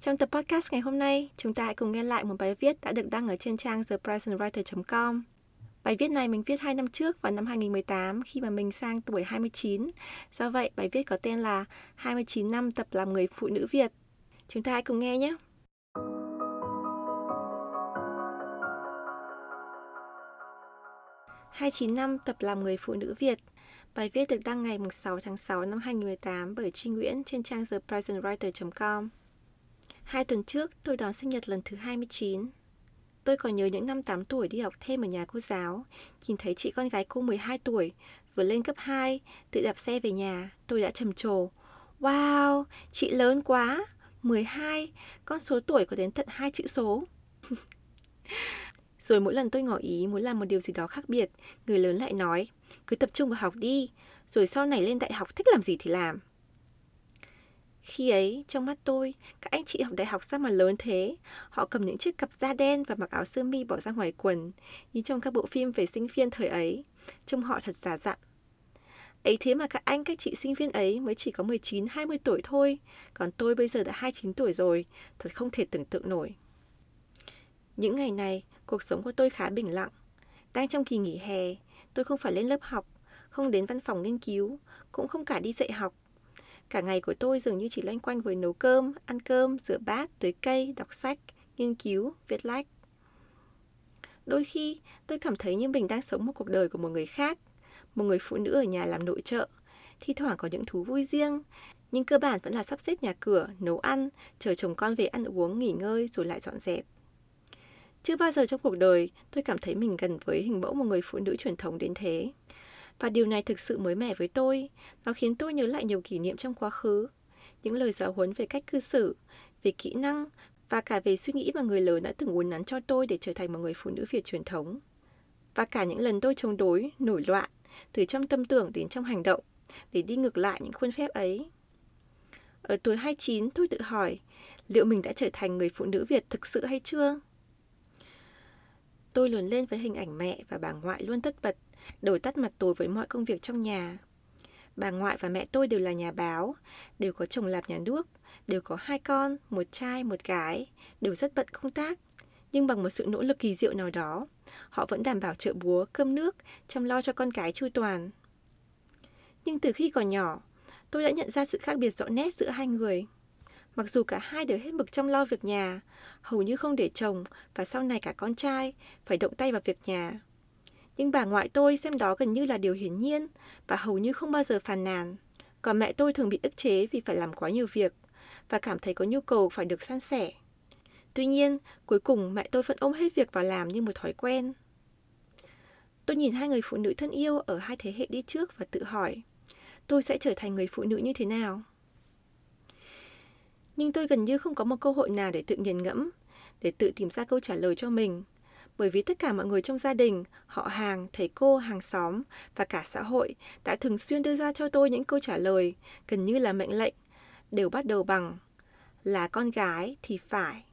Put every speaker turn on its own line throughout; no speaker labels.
Trong tập podcast ngày hôm nay, chúng ta hãy cùng nghe lại một bài viết đã được đăng ở trên trang thepresentwriter.com. Bài viết này mình viết 2 năm trước vào năm 2018 khi mà mình sang tuổi 29. Do vậy, bài viết có tên là 29 năm tập làm người phụ nữ Việt. Chúng ta hãy cùng nghe nhé. hai chín năm tập làm người phụ nữ Việt. Bài viết được đăng ngày 6 tháng 6 năm 2018 bởi Trinh Nguyễn trên trang thepresentwriter.com. Hai tuần trước, tôi đón sinh nhật lần thứ 29. Tôi còn nhớ những năm 8 tuổi đi học thêm ở nhà cô giáo, nhìn thấy chị con gái cô 12 tuổi, vừa lên cấp 2, tự đạp xe về nhà, tôi đã trầm trồ. Wow, chị lớn quá, 12, con số tuổi có đến tận hai chữ số. Rồi mỗi lần tôi ngỏ ý muốn làm một điều gì đó khác biệt, người lớn lại nói, cứ tập trung vào học đi, rồi sau này lên đại học thích làm gì thì làm. Khi ấy, trong mắt tôi, các anh chị học đại học sao mà lớn thế? Họ cầm những chiếc cặp da đen và mặc áo sơ mi bỏ ra ngoài quần, như trong các bộ phim về sinh viên thời ấy. Trông họ thật giả dặn. Ấy thế mà các anh, các chị sinh viên ấy mới chỉ có 19-20 tuổi thôi, còn tôi bây giờ đã 29 tuổi rồi, thật không thể tưởng tượng nổi. Những ngày này, cuộc sống của tôi khá bình lặng. Đang trong kỳ nghỉ hè, tôi không phải lên lớp học, không đến văn phòng nghiên cứu, cũng không cả đi dạy học Cả ngày của tôi dường như chỉ loanh quanh với nấu cơm, ăn cơm, rửa bát, tưới cây, đọc sách, nghiên cứu, viết lách. Đôi khi, tôi cảm thấy như mình đang sống một cuộc đời của một người khác, một người phụ nữ ở nhà làm nội trợ, thi thoảng có những thú vui riêng, nhưng cơ bản vẫn là sắp xếp nhà cửa, nấu ăn, chờ chồng con về ăn uống, nghỉ ngơi rồi lại dọn dẹp. Chưa bao giờ trong cuộc đời tôi cảm thấy mình gần với hình mẫu một người phụ nữ truyền thống đến thế. Và điều này thực sự mới mẻ với tôi. Nó khiến tôi nhớ lại nhiều kỷ niệm trong quá khứ. Những lời giáo huấn về cách cư xử, về kỹ năng và cả về suy nghĩ mà người lớn đã từng uốn nắn cho tôi để trở thành một người phụ nữ Việt truyền thống. Và cả những lần tôi chống đối, nổi loạn, từ trong tâm tưởng đến trong hành động, để đi ngược lại những khuôn phép ấy. Ở tuổi 29, tôi tự hỏi, liệu mình đã trở thành người phụ nữ Việt thực sự hay chưa? Tôi lớn lên với hình ảnh mẹ và bà ngoại luôn tất bật, đổi tắt mặt tối với mọi công việc trong nhà. Bà ngoại và mẹ tôi đều là nhà báo, đều có chồng làm nhà nước, đều có hai con, một trai, một gái, đều rất bận công tác. Nhưng bằng một sự nỗ lực kỳ diệu nào đó, họ vẫn đảm bảo chợ búa, cơm nước, chăm lo cho con cái chu toàn. Nhưng từ khi còn nhỏ, tôi đã nhận ra sự khác biệt rõ nét giữa hai người. Mặc dù cả hai đều hết mực chăm lo việc nhà, hầu như không để chồng và sau này cả con trai phải động tay vào việc nhà. Nhưng bà ngoại tôi xem đó gần như là điều hiển nhiên và hầu như không bao giờ phàn nàn. Còn mẹ tôi thường bị ức chế vì phải làm quá nhiều việc và cảm thấy có nhu cầu phải được san sẻ. Tuy nhiên, cuối cùng mẹ tôi vẫn ôm hết việc vào làm như một thói quen. Tôi nhìn hai người phụ nữ thân yêu ở hai thế hệ đi trước và tự hỏi, tôi sẽ trở thành người phụ nữ như thế nào? Nhưng tôi gần như không có một cơ hội nào để tự nghiền ngẫm, để tự tìm ra câu trả lời cho mình bởi vì tất cả mọi người trong gia đình, họ hàng, thầy cô, hàng xóm và cả xã hội đã thường xuyên đưa ra cho tôi những câu trả lời gần như là mệnh lệnh, đều bắt đầu bằng là con gái thì phải.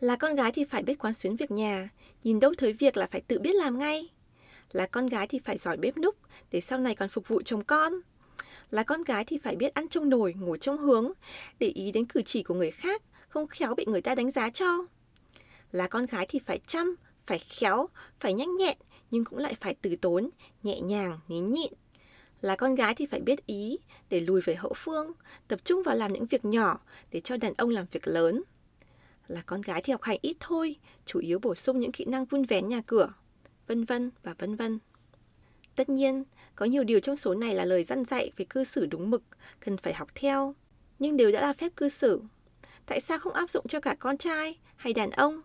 Là con gái thì phải biết quán xuyến việc nhà, nhìn đâu thấy việc là phải tự biết làm ngay. Là con gái thì phải giỏi bếp núc để sau này còn phục vụ chồng con. Là con gái thì phải biết ăn trong nồi, ngồi trong hướng, để ý đến cử chỉ của người khác, không khéo bị người ta đánh giá cho là con gái thì phải chăm, phải khéo, phải nhanh nhẹn, nhưng cũng lại phải từ tốn, nhẹ nhàng, nín nhịn. Là con gái thì phải biết ý, để lùi về hậu phương, tập trung vào làm những việc nhỏ để cho đàn ông làm việc lớn. Là con gái thì học hành ít thôi, chủ yếu bổ sung những kỹ năng vun vén nhà cửa, vân vân và vân vân. Tất nhiên, có nhiều điều trong số này là lời dặn dạy về cư xử đúng mực, cần phải học theo, nhưng đều đã là phép cư xử. Tại sao không áp dụng cho cả con trai hay đàn ông?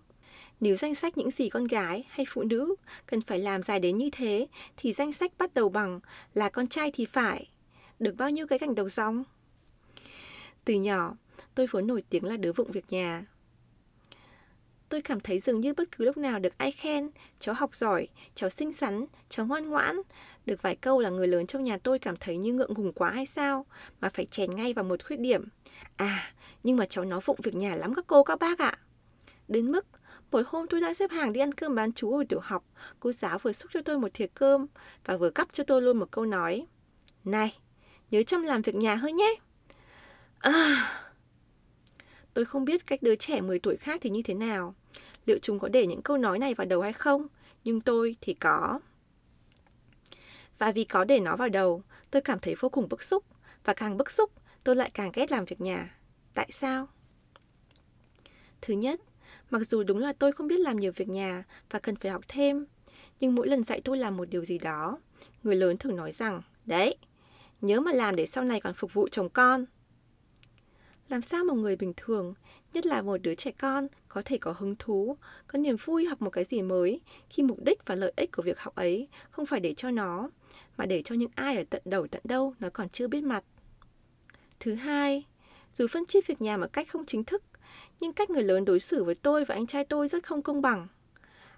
Nếu danh sách những gì con gái hay phụ nữ cần phải làm dài đến như thế, thì danh sách bắt đầu bằng là con trai thì phải. Được bao nhiêu cái gành đầu dòng? Từ nhỏ, tôi vốn nổi tiếng là đứa vụng việc nhà. tôi cảm thấy dường như bất cứ lúc nào được ai khen, cháu học giỏi, cháu xinh xắn, cháu ngoan ngoãn, được vài câu là người lớn trong nhà tôi cảm thấy như ngượng ngùng quá hay sao, mà phải chèn ngay vào một khuyết điểm. À, nhưng mà cháu nói vụng việc nhà lắm các cô các bác ạ. Đến mức, Buổi hôm tôi đang xếp hàng đi ăn cơm bán chú hồi tiểu học, cô giáo vừa xúc cho tôi một thìa cơm và vừa cắp cho tôi luôn một câu nói. Này, nhớ chăm làm việc nhà hơn nhé. À... Tôi không biết cách đứa trẻ 10 tuổi khác thì như thế nào. Liệu chúng có để những câu nói này vào đầu hay không? Nhưng tôi thì có. Và vì có để nó vào đầu, tôi cảm thấy vô cùng bức xúc. Và càng bức xúc, tôi lại càng ghét làm việc nhà. Tại sao? Thứ nhất, mặc dù đúng là tôi không biết làm nhiều việc nhà và cần phải học thêm, nhưng mỗi lần dạy tôi làm một điều gì đó, người lớn thường nói rằng, đấy, nhớ mà làm để sau này còn phục vụ chồng con. Làm sao một người bình thường, nhất là một đứa trẻ con, có thể có hứng thú, có niềm vui học một cái gì mới khi mục đích và lợi ích của việc học ấy không phải để cho nó, mà để cho những ai ở tận đầu tận đâu nó còn chưa biết mặt. Thứ hai, dù phân chia việc nhà một cách không chính thức, nhưng cách người lớn đối xử với tôi và anh trai tôi rất không công bằng.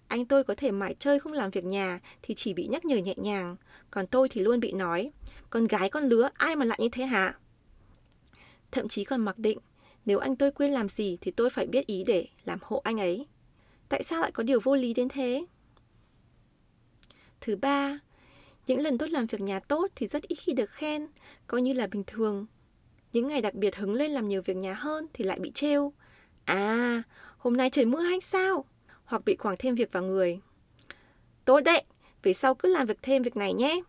Anh tôi có thể mãi chơi không làm việc nhà thì chỉ bị nhắc nhở nhẹ nhàng, còn tôi thì luôn bị nói, con gái con lứa ai mà lại như thế hả? Thậm chí còn mặc định, nếu anh tôi quên làm gì thì tôi phải biết ý để làm hộ anh ấy. Tại sao lại có điều vô lý đến thế? Thứ ba, những lần tôi làm việc nhà tốt thì rất ít khi được khen, coi như là bình thường. Những ngày đặc biệt hứng lên làm nhiều việc nhà hơn thì lại bị trêu. À, hôm nay trời mưa hay sao? Hoặc bị khoảng thêm việc vào người. Tốt đấy, về sau cứ làm việc thêm việc này nhé.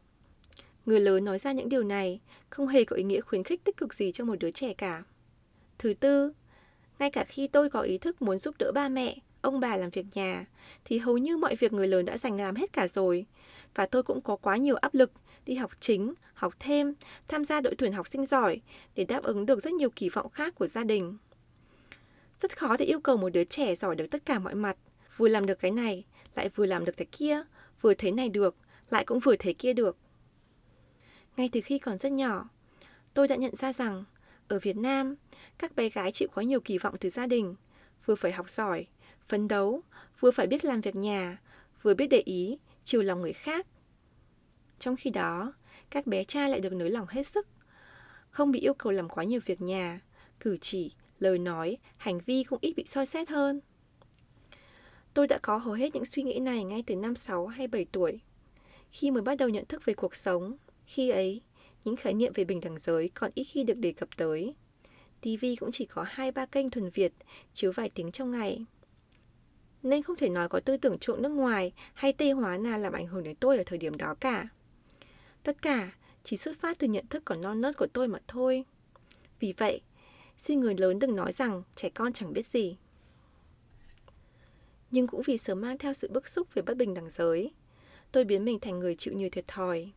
Người lớn nói ra những điều này không hề có ý nghĩa khuyến khích tích cực gì cho một đứa trẻ cả. Thứ tư, ngay cả khi tôi có ý thức muốn giúp đỡ ba mẹ, ông bà làm việc nhà, thì hầu như mọi việc người lớn đã dành làm hết cả rồi. Và tôi cũng có quá nhiều áp lực đi học chính, học thêm, tham gia đội tuyển học sinh giỏi để đáp ứng được rất nhiều kỳ vọng khác của gia đình. Rất khó để yêu cầu một đứa trẻ giỏi được tất cả mọi mặt, vừa làm được cái này, lại vừa làm được cái kia, vừa thấy này được, lại cũng vừa thấy kia được. Ngay từ khi còn rất nhỏ, tôi đã nhận ra rằng ở Việt Nam, các bé gái chịu quá nhiều kỳ vọng từ gia đình, vừa phải học giỏi, phấn đấu, vừa phải biết làm việc nhà, vừa biết để ý, chiều lòng người khác. Trong khi đó, các bé trai lại được nới lòng hết sức, không bị yêu cầu làm quá nhiều việc nhà, cử chỉ, lời nói, hành vi cũng ít bị soi xét hơn. Tôi đã có hầu hết những suy nghĩ này ngay từ năm 6 hay 7 tuổi, khi mới bắt đầu nhận thức về cuộc sống. Khi ấy, những khái niệm về bình đẳng giới còn ít khi được đề cập tới. TV cũng chỉ có 2-3 kênh thuần Việt, chiếu vài tiếng trong ngày. Nên không thể nói có tư tưởng chuộng nước ngoài hay tây hóa nào làm ảnh hưởng đến tôi ở thời điểm đó cả. Tất cả chỉ xuất phát từ nhận thức còn non nớt của tôi mà thôi. Vì vậy, xin người lớn đừng nói rằng trẻ con chẳng biết gì. Nhưng cũng vì sớm mang theo sự bức xúc về bất bình đẳng giới, tôi biến mình thành người chịu nhiều thiệt thòi.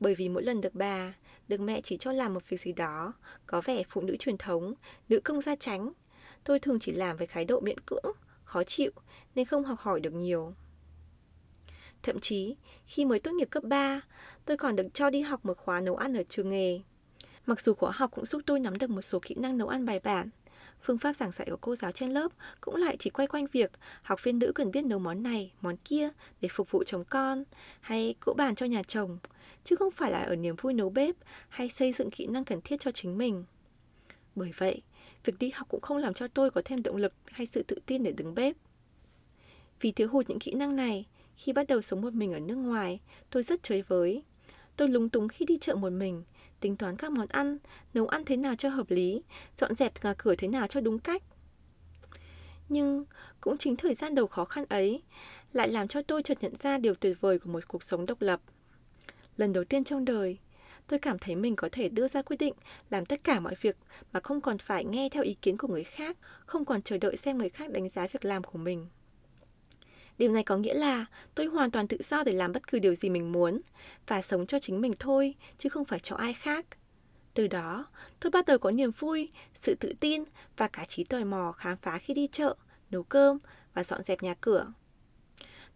Bởi vì mỗi lần được bà, được mẹ chỉ cho làm một việc gì đó, có vẻ phụ nữ truyền thống, nữ công gia tránh, tôi thường chỉ làm với khái độ miễn cưỡng, khó chịu nên không học hỏi được nhiều. Thậm chí, khi mới tốt nghiệp cấp 3, tôi còn được cho đi học một khóa nấu ăn ở trường nghề. Mặc dù khóa học cũng giúp tôi nắm được một số kỹ năng nấu ăn bài bản, phương pháp giảng dạy của cô giáo trên lớp cũng lại chỉ quay quanh việc học viên nữ cần biết nấu món này, món kia để phục vụ chồng con hay cỗ bàn cho nhà chồng, chứ không phải là ở niềm vui nấu bếp hay xây dựng kỹ năng cần thiết cho chính mình. Bởi vậy, việc đi học cũng không làm cho tôi có thêm động lực hay sự tự tin để đứng bếp. Vì thiếu hụt những kỹ năng này, khi bắt đầu sống một mình ở nước ngoài, tôi rất chơi với. Tôi lúng túng khi đi chợ một mình, tính toán các món ăn, nấu ăn thế nào cho hợp lý, dọn dẹp nhà cửa thế nào cho đúng cách. Nhưng cũng chính thời gian đầu khó khăn ấy lại làm cho tôi chợt nhận ra điều tuyệt vời của một cuộc sống độc lập. Lần đầu tiên trong đời, tôi cảm thấy mình có thể đưa ra quyết định làm tất cả mọi việc mà không còn phải nghe theo ý kiến của người khác, không còn chờ đợi xem người khác đánh giá việc làm của mình. Điều này có nghĩa là tôi hoàn toàn tự do để làm bất cứ điều gì mình muốn và sống cho chính mình thôi, chứ không phải cho ai khác. Từ đó, tôi bắt đầu có niềm vui, sự tự tin và cả trí tò mò khám phá khi đi chợ, nấu cơm và dọn dẹp nhà cửa.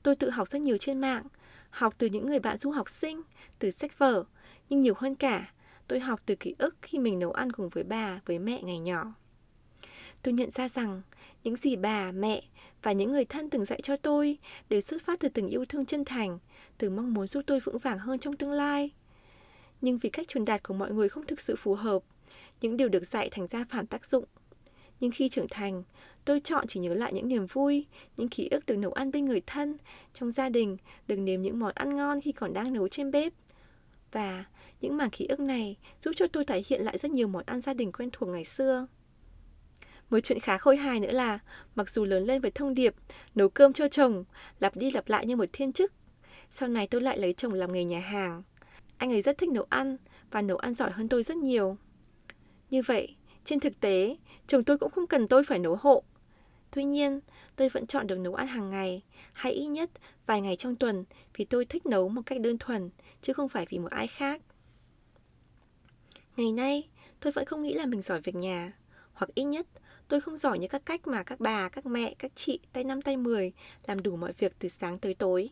Tôi tự học rất nhiều trên mạng, học từ những người bạn du học sinh, từ sách vở, nhưng nhiều hơn cả, tôi học từ ký ức khi mình nấu ăn cùng với bà, với mẹ ngày nhỏ. Tôi nhận ra rằng Những gì bà, mẹ và những người thân từng dạy cho tôi đều xuất phát từ tình yêu thương chân thành, từ mong muốn giúp tôi vững vàng hơn trong tương lai. Nhưng vì cách truyền đạt của mọi người không thực sự phù hợp, những điều được dạy thành ra phản tác dụng. Nhưng khi trưởng thành, tôi chọn chỉ nhớ lại những niềm vui, những ký ức được nấu ăn bên người thân, trong gia đình, được nếm những món ăn ngon khi còn đang nấu trên bếp. Và những mảng ký ức này giúp cho tôi thể hiện lại rất nhiều món ăn gia đình quen thuộc ngày xưa. Một chuyện khá khôi hài nữa là, mặc dù lớn lên với thông điệp nấu cơm cho chồng, lặp đi lặp lại như một thiên chức, sau này tôi lại lấy chồng làm nghề nhà hàng. Anh ấy rất thích nấu ăn và nấu ăn giỏi hơn tôi rất nhiều. Như vậy, trên thực tế, chồng tôi cũng không cần tôi phải nấu hộ. Tuy nhiên, tôi vẫn chọn được nấu ăn hàng ngày, hay ít nhất vài ngày trong tuần vì tôi thích nấu một cách đơn thuần, chứ không phải vì một ai khác. Ngày nay, tôi vẫn không nghĩ là mình giỏi việc nhà, hoặc ít nhất tôi không giỏi như các cách mà các bà, các mẹ, các chị tay năm tay mười làm đủ mọi việc từ sáng tới tối.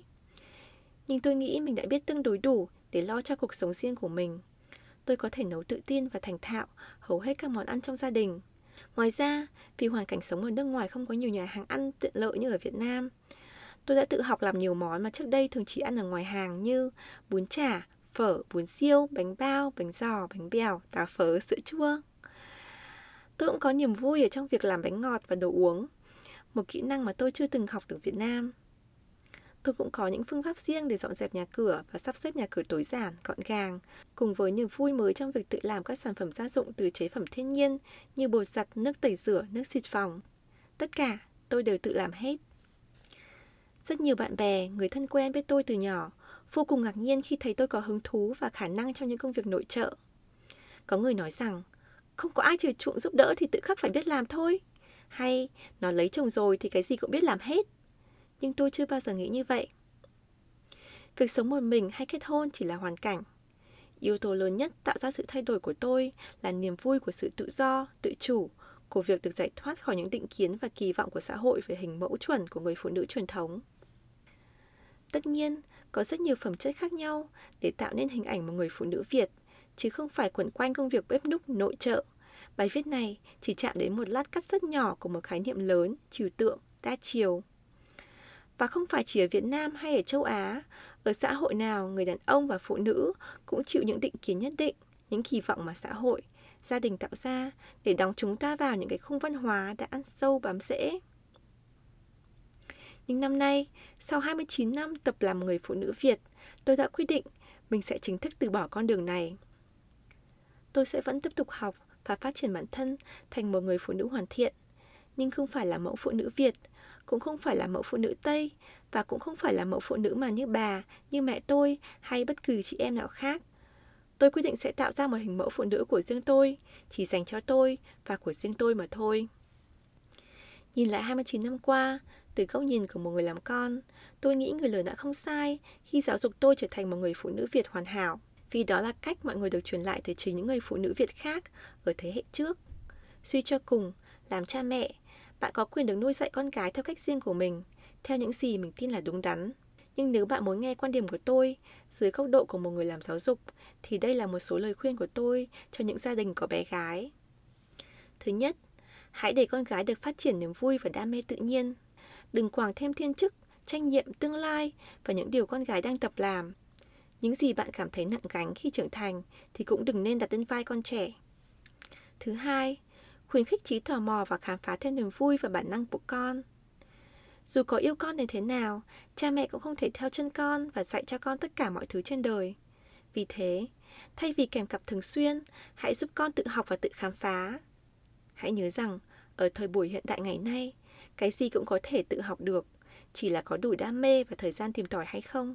Nhưng tôi nghĩ mình đã biết tương đối đủ để lo cho cuộc sống riêng của mình. Tôi có thể nấu tự tin và thành thạo hầu hết các món ăn trong gia đình. Ngoài ra, vì hoàn cảnh sống ở nước ngoài không có nhiều nhà hàng ăn tiện lợi như ở Việt Nam, tôi đã tự học làm nhiều món mà trước đây thường chỉ ăn ở ngoài hàng như bún chả, phở, bún siêu, bánh bao, bánh giò, bánh bèo, táo phớ, sữa chua. Tôi cũng có niềm vui ở trong việc làm bánh ngọt và đồ uống, một kỹ năng mà tôi chưa từng học được Việt Nam. Tôi cũng có những phương pháp riêng để dọn dẹp nhà cửa và sắp xếp nhà cửa tối giản, gọn gàng, cùng với niềm vui mới trong việc tự làm các sản phẩm gia dụng từ chế phẩm thiên nhiên như bột giặt, nước tẩy rửa, nước xịt phòng. Tất cả tôi đều tự làm hết. Rất nhiều bạn bè, người thân quen biết tôi từ nhỏ, vô cùng ngạc nhiên khi thấy tôi có hứng thú và khả năng trong những công việc nội trợ. Có người nói rằng, không có ai chiều chuộng giúp đỡ thì tự khắc phải biết làm thôi. Hay, nó lấy chồng rồi thì cái gì cũng biết làm hết nhưng tôi chưa bao giờ nghĩ như vậy. Việc sống một mình hay kết hôn chỉ là hoàn cảnh. Yếu tố lớn nhất tạo ra sự thay đổi của tôi là niềm vui của sự tự do, tự chủ, của việc được giải thoát khỏi những định kiến và kỳ vọng của xã hội về hình mẫu chuẩn của người phụ nữ truyền thống. Tất nhiên, có rất nhiều phẩm chất khác nhau để tạo nên hình ảnh một người phụ nữ Việt, chứ không phải quẩn quanh công việc bếp núc nội trợ. Bài viết này chỉ chạm đến một lát cắt rất nhỏ của một khái niệm lớn, trừu tượng, đa chiều. Và không phải chỉ ở Việt Nam hay ở châu Á, ở xã hội nào người đàn ông và phụ nữ cũng chịu những định kiến nhất định, những kỳ vọng mà xã hội, gia đình tạo ra để đóng chúng ta vào những cái khung văn hóa đã ăn sâu bám rễ. Nhưng năm nay, sau 29 năm tập làm người phụ nữ Việt, tôi đã quyết định mình sẽ chính thức từ bỏ con đường này. Tôi sẽ vẫn tiếp tục học và phát triển bản thân thành một người phụ nữ hoàn thiện, nhưng không phải là mẫu phụ nữ Việt cũng không phải là mẫu phụ nữ Tây và cũng không phải là mẫu phụ nữ mà như bà, như mẹ tôi hay bất cứ chị em nào khác. Tôi quyết định sẽ tạo ra một hình mẫu phụ nữ của riêng tôi, chỉ dành cho tôi và của riêng tôi mà thôi. Nhìn lại 29 năm qua, từ góc nhìn của một người làm con, tôi nghĩ người lớn đã không sai khi giáo dục tôi trở thành một người phụ nữ Việt hoàn hảo, vì đó là cách mọi người được truyền lại từ chính những người phụ nữ Việt khác ở thế hệ trước. Suy cho cùng, làm cha mẹ, bạn có quyền được nuôi dạy con cái theo cách riêng của mình, theo những gì mình tin là đúng đắn. Nhưng nếu bạn muốn nghe quan điểm của tôi dưới góc độ của một người làm giáo dục, thì đây là một số lời khuyên của tôi cho những gia đình có bé gái. Thứ nhất, hãy để con gái được phát triển niềm vui và đam mê tự nhiên. Đừng quảng thêm thiên chức, trách nhiệm tương lai và những điều con gái đang tập làm. Những gì bạn cảm thấy nặng gánh khi trưởng thành thì cũng đừng nên đặt lên vai con trẻ. Thứ hai, khuyến khích trí tò mò và khám phá thêm niềm vui và bản năng của con. Dù có yêu con đến thế nào, cha mẹ cũng không thể theo chân con và dạy cho con tất cả mọi thứ trên đời. Vì thế, thay vì kèm cặp thường xuyên, hãy giúp con tự học và tự khám phá. Hãy nhớ rằng, ở thời buổi hiện đại ngày nay, cái gì cũng có thể tự học được, chỉ là có đủ đam mê và thời gian tìm tòi hay không.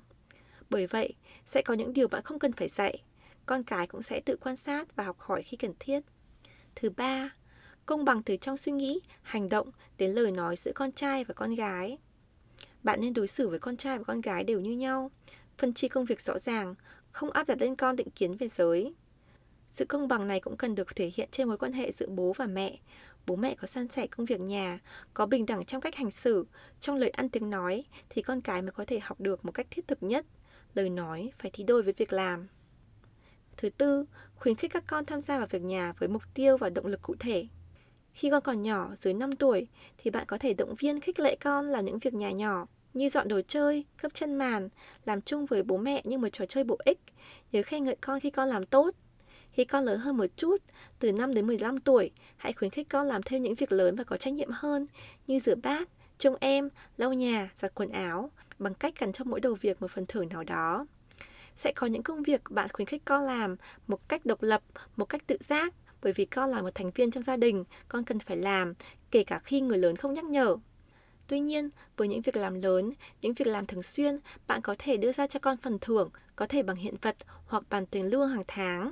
Bởi vậy, sẽ có những điều bạn không cần phải dạy, con cái cũng sẽ tự quan sát và học hỏi khi cần thiết. Thứ ba, công bằng từ trong suy nghĩ, hành động đến lời nói giữa con trai và con gái. Bạn nên đối xử với con trai và con gái đều như nhau, phân chia công việc rõ ràng, không áp đặt lên con định kiến về giới. Sự công bằng này cũng cần được thể hiện trên mối quan hệ giữa bố và mẹ. Bố mẹ có san sẻ công việc nhà, có bình đẳng trong cách hành xử, trong lời ăn tiếng nói thì con cái mới có thể học được một cách thiết thực nhất. Lời nói phải thi đôi với việc làm. Thứ tư, khuyến khích các con tham gia vào việc nhà với mục tiêu và động lực cụ thể. Khi con còn nhỏ, dưới 5 tuổi, thì bạn có thể động viên khích lệ con làm những việc nhà nhỏ như dọn đồ chơi, cấp chân màn, làm chung với bố mẹ như một trò chơi bổ ích. Nhớ khen ngợi con khi con làm tốt. Khi con lớn hơn một chút, từ 5 đến 15 tuổi, hãy khuyến khích con làm thêm những việc lớn và có trách nhiệm hơn như rửa bát, trông em, lau nhà, giặt quần áo bằng cách gắn cho mỗi đầu việc một phần thưởng nào đó. Sẽ có những công việc bạn khuyến khích con làm một cách độc lập, một cách tự giác, bởi vì con là một thành viên trong gia đình, con cần phải làm, kể cả khi người lớn không nhắc nhở. Tuy nhiên, với những việc làm lớn, những việc làm thường xuyên, bạn có thể đưa ra cho con phần thưởng, có thể bằng hiện vật hoặc bằng tiền lương hàng tháng.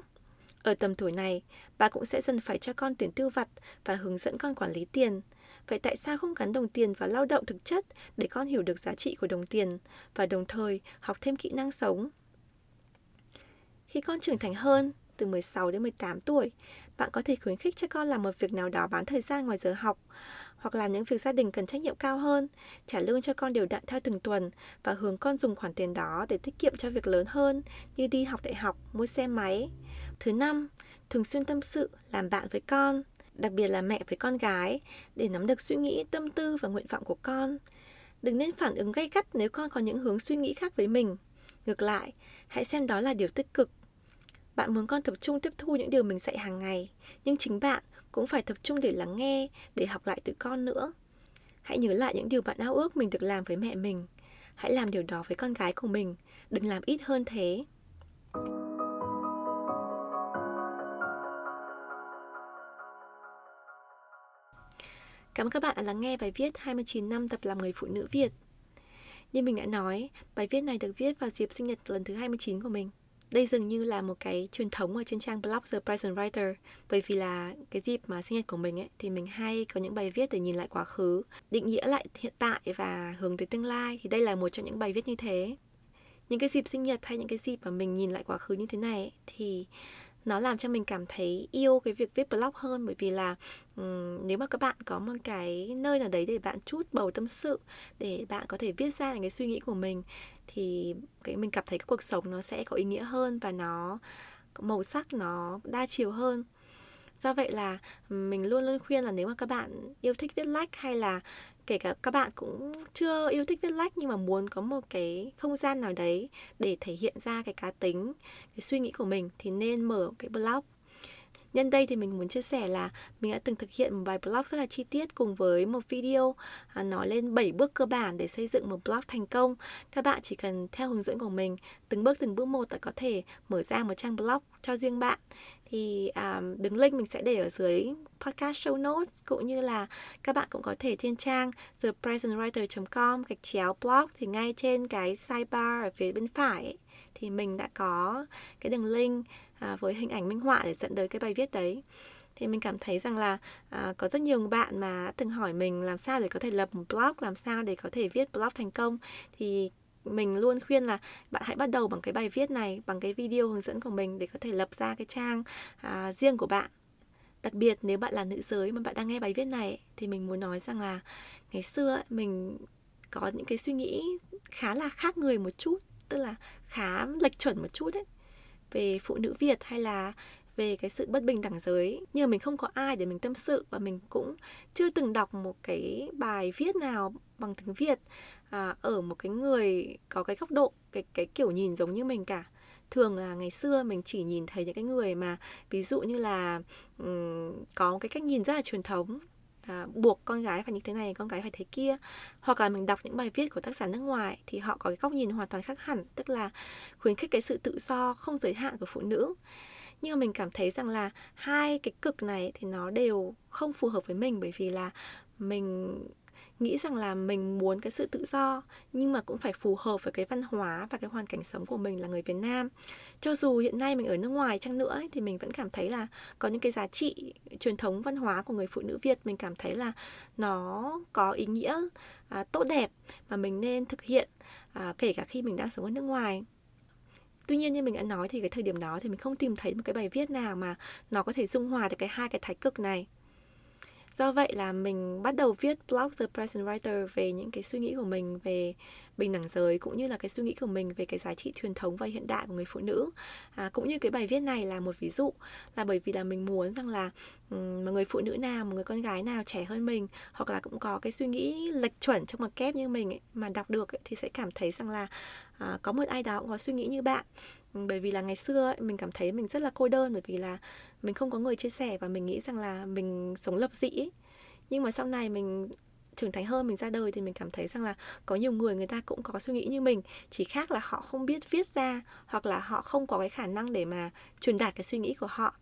Ở tầm tuổi này, bà cũng sẽ dần phải cho con tiền tiêu vặt và hướng dẫn con quản lý tiền. Vậy tại sao không gắn đồng tiền vào lao động thực chất để con hiểu được giá trị của đồng tiền và đồng thời học thêm kỹ năng sống? Khi con trưởng thành hơn, từ 16 đến 18 tuổi, bạn có thể khuyến khích cho con làm một việc nào đó bán thời gian ngoài giờ học hoặc làm những việc gia đình cần trách nhiệm cao hơn, trả lương cho con đều đặn theo từng tuần và hướng con dùng khoản tiền đó để tiết kiệm cho việc lớn hơn như đi học đại học, mua xe máy. Thứ năm, thường xuyên tâm sự, làm bạn với con, đặc biệt là mẹ với con gái để nắm được suy nghĩ, tâm tư và nguyện vọng của con. Đừng nên phản ứng gay gắt nếu con có những hướng suy nghĩ khác với mình. Ngược lại, hãy xem đó là điều tích cực bạn muốn con tập trung tiếp thu những điều mình dạy hàng ngày, nhưng chính bạn cũng phải tập trung để lắng nghe, để học lại từ con nữa. Hãy nhớ lại những điều bạn ao ước mình được làm với mẹ mình. Hãy làm điều đó với con gái của mình, đừng làm ít hơn thế. Cảm ơn các bạn đã lắng nghe bài viết 29 năm tập làm người phụ nữ Việt. Như mình đã nói, bài viết này được viết vào dịp sinh nhật lần thứ 29 của mình. Đây dường như là một cái truyền thống ở trên trang blog The Present Writer. Bởi vì là cái dịp mà sinh nhật của mình ấy thì mình hay có những bài viết để nhìn lại quá khứ định nghĩa lại hiện tại và hướng tới tương lai. Thì đây là một trong những bài viết như thế. Những cái dịp sinh nhật hay những cái dịp mà mình nhìn lại quá khứ như thế này ấy, thì nó làm cho mình cảm thấy yêu cái việc viết blog hơn. Bởi vì là um, nếu mà các bạn có một cái nơi nào đấy để bạn chút bầu tâm sự để bạn có thể viết ra những cái suy nghĩ của mình thì cái mình cảm thấy cái cuộc sống nó sẽ có ý nghĩa hơn và nó màu sắc nó đa chiều hơn. Do vậy là mình luôn luôn khuyên là nếu mà các bạn yêu thích viết lách hay là kể cả các bạn cũng chưa yêu thích viết lách nhưng mà muốn có một cái không gian nào đấy để thể hiện ra cái cá tính, cái suy nghĩ của mình, thì nên mở cái blog Nhân đây thì mình muốn chia sẻ là mình đã từng thực hiện một bài blog rất là chi tiết cùng với một video à, nói lên 7 bước cơ bản để xây dựng một blog thành công. Các bạn chỉ cần theo hướng dẫn của mình từng bước từng bước một đã có thể mở ra một trang blog cho riêng bạn thì à, um, đường link mình sẽ để ở dưới podcast show notes cũng như là các bạn cũng có thể trên trang thepresentwriter.com gạch chéo blog thì ngay trên cái sidebar ở phía bên phải ấy, thì mình đã có cái đường link à, với hình ảnh minh họa để dẫn tới cái bài viết đấy. Thì mình cảm thấy rằng là à, có rất nhiều bạn mà từng hỏi mình làm sao để có thể lập một blog làm sao để có thể viết blog thành công. Thì mình luôn khuyên là bạn hãy bắt đầu bằng cái bài viết này bằng cái video hướng dẫn của mình để có thể lập ra cái trang à, riêng của bạn. Đặc biệt nếu bạn là nữ giới mà bạn đang nghe bài viết này thì mình muốn nói rằng là ngày xưa mình có những cái suy nghĩ khá là khác người một chút tức là khá lệch chuẩn một chút ấy về phụ nữ Việt hay là về cái sự bất bình đẳng giới. Nhưng mình không có ai để mình tâm sự và mình cũng chưa từng đọc một cái bài viết nào bằng tiếng Việt à, ở một cái người có cái góc độ cái cái kiểu nhìn giống như mình cả. Thường là ngày xưa mình chỉ nhìn thấy những cái người mà ví dụ như là um, có cái cách nhìn rất là truyền thống à, buộc con gái phải như thế này con gái phải thế kia. Hoặc là mình đọc những bài viết của tác giả nước ngoài thì họ có cái góc nhìn hoàn toàn khác hẳn tức là khuyến khích cái sự tự do không giới hạn của phụ nữ. Nhưng mà mình cảm thấy rằng là hai cái cực này thì nó đều không phù hợp với mình bởi vì là mình nghĩ rằng là mình muốn cái sự tự do nhưng mà cũng phải phù hợp với cái văn hóa và cái hoàn cảnh sống của mình là người Việt Nam. Cho dù hiện nay mình ở nước ngoài chăng nữa ấy, thì mình vẫn cảm thấy là có những cái giá trị truyền thống văn hóa của người phụ nữ Việt mình cảm thấy là nó có ý nghĩa à, tốt đẹp mà mình nên thực hiện à, kể cả khi mình đang sống ở nước ngoài tuy nhiên như mình đã nói thì cái thời điểm đó thì mình không tìm thấy một cái bài viết nào mà nó có thể dung hòa được cái hai cái thái cực này do vậy là mình bắt đầu viết blog The Present Writer về những cái suy nghĩ của mình về bình đẳng giới cũng như là cái suy nghĩ của mình về cái giá trị truyền thống và hiện đại của người phụ nữ à, cũng như cái bài viết này là một ví dụ là bởi vì là mình muốn rằng là một người phụ nữ nào một người con gái nào trẻ hơn mình hoặc là cũng có cái suy nghĩ lệch chuẩn trong mặt kép như mình ấy, mà đọc được ấy, thì sẽ cảm thấy rằng là à, có một ai đó cũng có suy nghĩ như bạn bởi vì là ngày xưa ấy, mình cảm thấy mình rất là cô đơn bởi vì là mình không có người chia sẻ và mình nghĩ rằng là mình sống lập dị ấy. nhưng mà sau này mình trưởng thành hơn mình ra đời thì mình cảm thấy rằng là có nhiều người người ta cũng có suy nghĩ như mình. Chỉ khác là họ không biết viết ra, hoặc là họ không có cái khả năng để mà truyền đạt cái suy nghĩ của họ.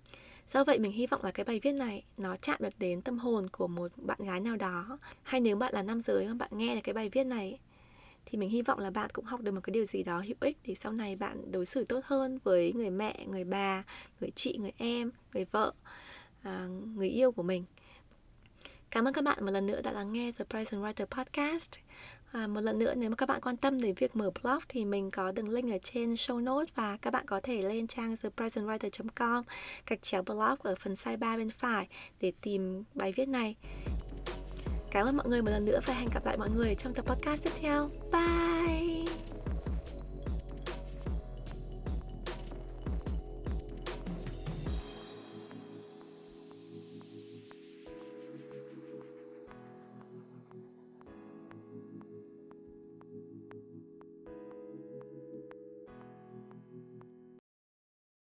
Do vậy mình hy vọng là cái bài viết này nó chạm được đến tâm hồn của một bạn gái nào đó. Hay nếu bạn là nam giới mà bạn nghe được cái bài viết này, thì mình hy vọng là bạn cũng học được một cái điều gì đó hữu ích để sau này bạn đối xử tốt hơn với người mẹ, người bà, người chị, người em, người vợ à, người yêu của mình. Cảm ơn các bạn một lần nữa đã lắng nghe The Present Writer Podcast. À, một lần nữa nếu mà các bạn quan tâm đến việc mở blog thì mình có đường link ở trên show notes và các bạn có thể lên trang thepresentwriter.com gạch chéo blog ở phần sidebar bên phải để tìm bài viết này. Cảm ơn mọi người một lần nữa và hẹn gặp lại mọi người trong tập podcast tiếp theo. Bye!